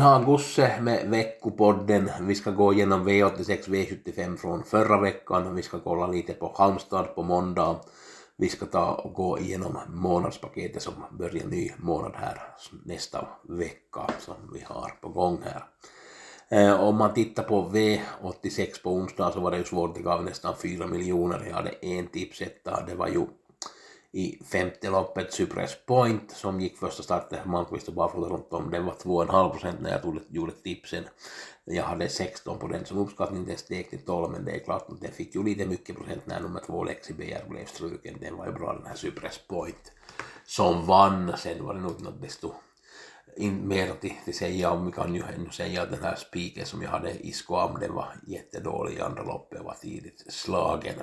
har Gusse med veckopodden. Vi ska gå igenom V86 V75 från förra veckan. Vi ska kolla lite på Halmstad på måndag. Vi ska ta och gå igenom månadspaketet som börjar ny månad här nästa vecka som vi har på gång här. Eh, om man tittar på V86 på onsdag så var det ju svårt, det gav nästan 4 miljoner. Jag hade en tipsetta, det var ju i femte loppet Cypress Point som gick första starten, Malmqvist och barfota runt om, den var 2,5 procent när jag tog, gjorde tipsen. Jag hade 16 på den som uppskattning, den steg till 12 men det är klart att den fick ju lite mycket procent när nummer två Lexi BR blev struken, den var ju bra den här Cypress Point som vann, sen var det nog något desto in, mer att till säga om vi kan ju ännu säga att den här spiken som jag hade i Squam den var jättedålig i andra loppet och var tidigt slagen.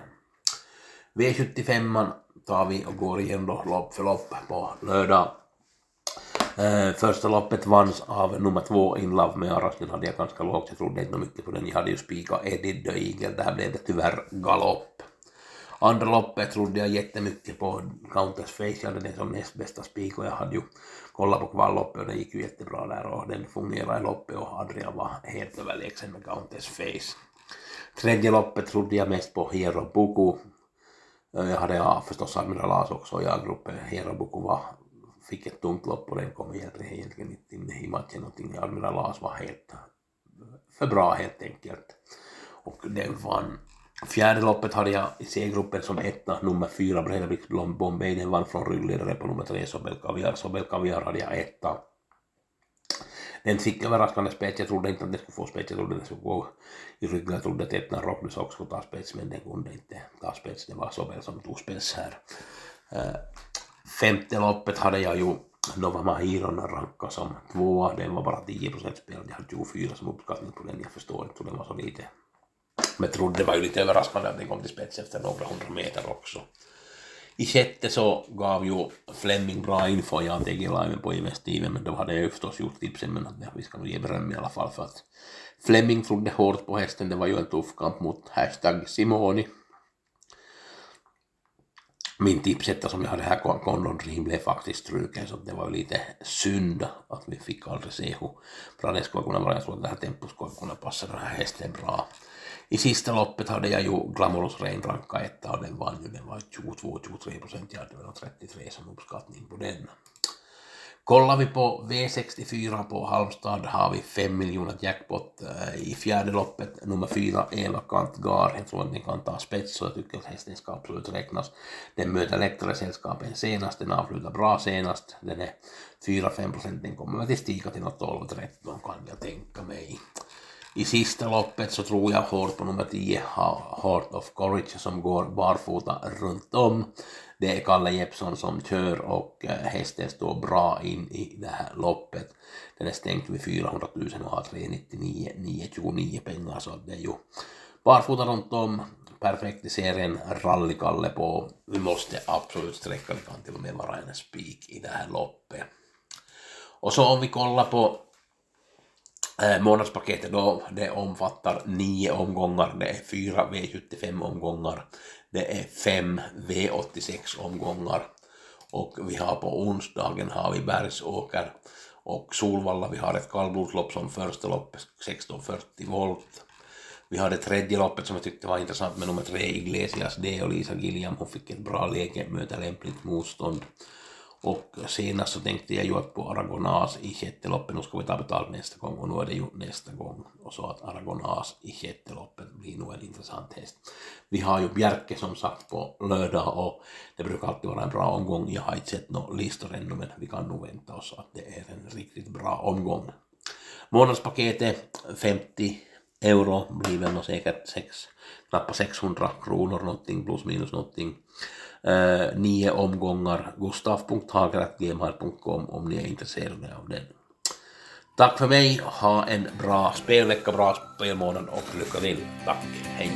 V75 tar vi och går igen då lopp för lopp på lördag. Eh, första loppet vanns av nummer två In Love med Aras, den hade jag ganska lågt, jag trodde inte mycket på den, jag hade ju spikat Eddie the Eagle, där blev det tyvärr galopp. Andra loppet trodde jag jättemycket på Countess Face, jag hade den som näst bästa spik och jag hade ju kollat på kvalloppet och det gick ju jättebra där och den fungerade i loppet och Adrian var helt överlägsen med Countess Face. Tredje loppet trodde jag mest på Hero Buku, jag hade ja, förstås Admiral As också och jag-gruppen Hero Buku fick ett tungt lopp och den kom egentligen inte in i matchen någonting. Admiral As var helt för bra helt enkelt. Och den vann. Fjärde loppet hade jag i C-gruppen som etta, nummer fyra Bredaviks Bombay, den vann från ryggledare på nummer tre Sobel Kaviar. Sobel Kaviar hade jag etta. En fick överraskande spets, jag trodde inte att den skulle få spets, jag trodde att den skulle gå i ryggen, jag trodde att Etna Rocknus också skulle ta spets, men den kunde inte ta spets, det var såväl som tog spets här. Eh, femte loppet hade jag ju Nova Mahirona rankad som tvåa, den var bara 10 procent spelad, jag hade 24 som uppskattning på den, jag förstår inte hur den var så lite. Men trodde det var ju lite överraskande att den kom till spets efter några hundra meter också. I sjätte så gav ju Fleming bra info, jag hade liven på Investiven, men då hade jag förstås gjort tipsen, men att vi ska nog ge beröm i alla fall för att Fleming trodde hårt på hästen, det var ju en tuff kamp mot hashtag Simoni. Min tipsetta som jag hade här, Condon Dream, blev faktiskt struken, så det var ju lite synd att vi fick aldrig se hur bra det skulle kunna vara. Jag tror att det här tempot skulle kunna passa den här hästen bra. I sista loppet hade jag ju Glamorous Rain ranka etta och den vann ju, den var 22-23 procent, jag hade väl 33 som uppskattning på den. Kollar vi på V64 på Halmstad har vi 5 miljoner jackpot eh, i fjärde loppet, nummer 4 Eva Kantgar, jag tror att den kan ta spets så jag tycker att hästen ska absolut räknas. Den möter lättare sällskapen senast, den avslutar bra senast, den är 4-5 procent, den kommer väl till stiga till något 12-13 kan jag tänka mig. I sista loppet så tror jag hårt på nummer 10, Heart of Courage, som går barfota runt om. Det är Kalle Jeppsson som kör och eh, hästen står bra in i det här loppet. Den är stängt vid 400 000 och har 399 929 pengar så det är ju barfota runt om. Perfekt i serien, rallikalle på. Vi måste absolut sträcka, det kan till och med vara en spik i det här loppet. Och så om vi kollar på Eh, månadspaketet då, det omfattar nio omgångar, det är fyra V75 omgångar, det är fem V86 omgångar. Och vi har på onsdagen har vi Bergsåker och Solvalla, vi har ett kallblodslopp som första lopp 1640 volt. Vi har det tredje loppet som jag tyckte var intressant med nummer tre Iglesias. D och Lisa Gilliam, hon fick ett bra läge, möter lämpligt motstånd. Och senast så tänkte jag ju att på Aragonas i sjätte loppet, nu ska vi ta betalt nästa gång och nu är det ju nästa gång. Och så att Aragonas i sjätte loppet blir nog en intressant häst. Vi har ju Bjerke som sagt på lördag och det brukar alltid vara en bra omgång. Jag har inte sett några listor ännu men vi kan nog vänta oss att det är en riktigt bra omgång. Månadspaketet 50 euro blir väl säkert sex, knappt 600 kronor någonting plus minus någonting eh, nio omgångar gustav.hager.gmail.com om ni är intresserade av den. Tack för mig, ha en bra spelvecka, bra spelmånad och lycka till. Tack, hej!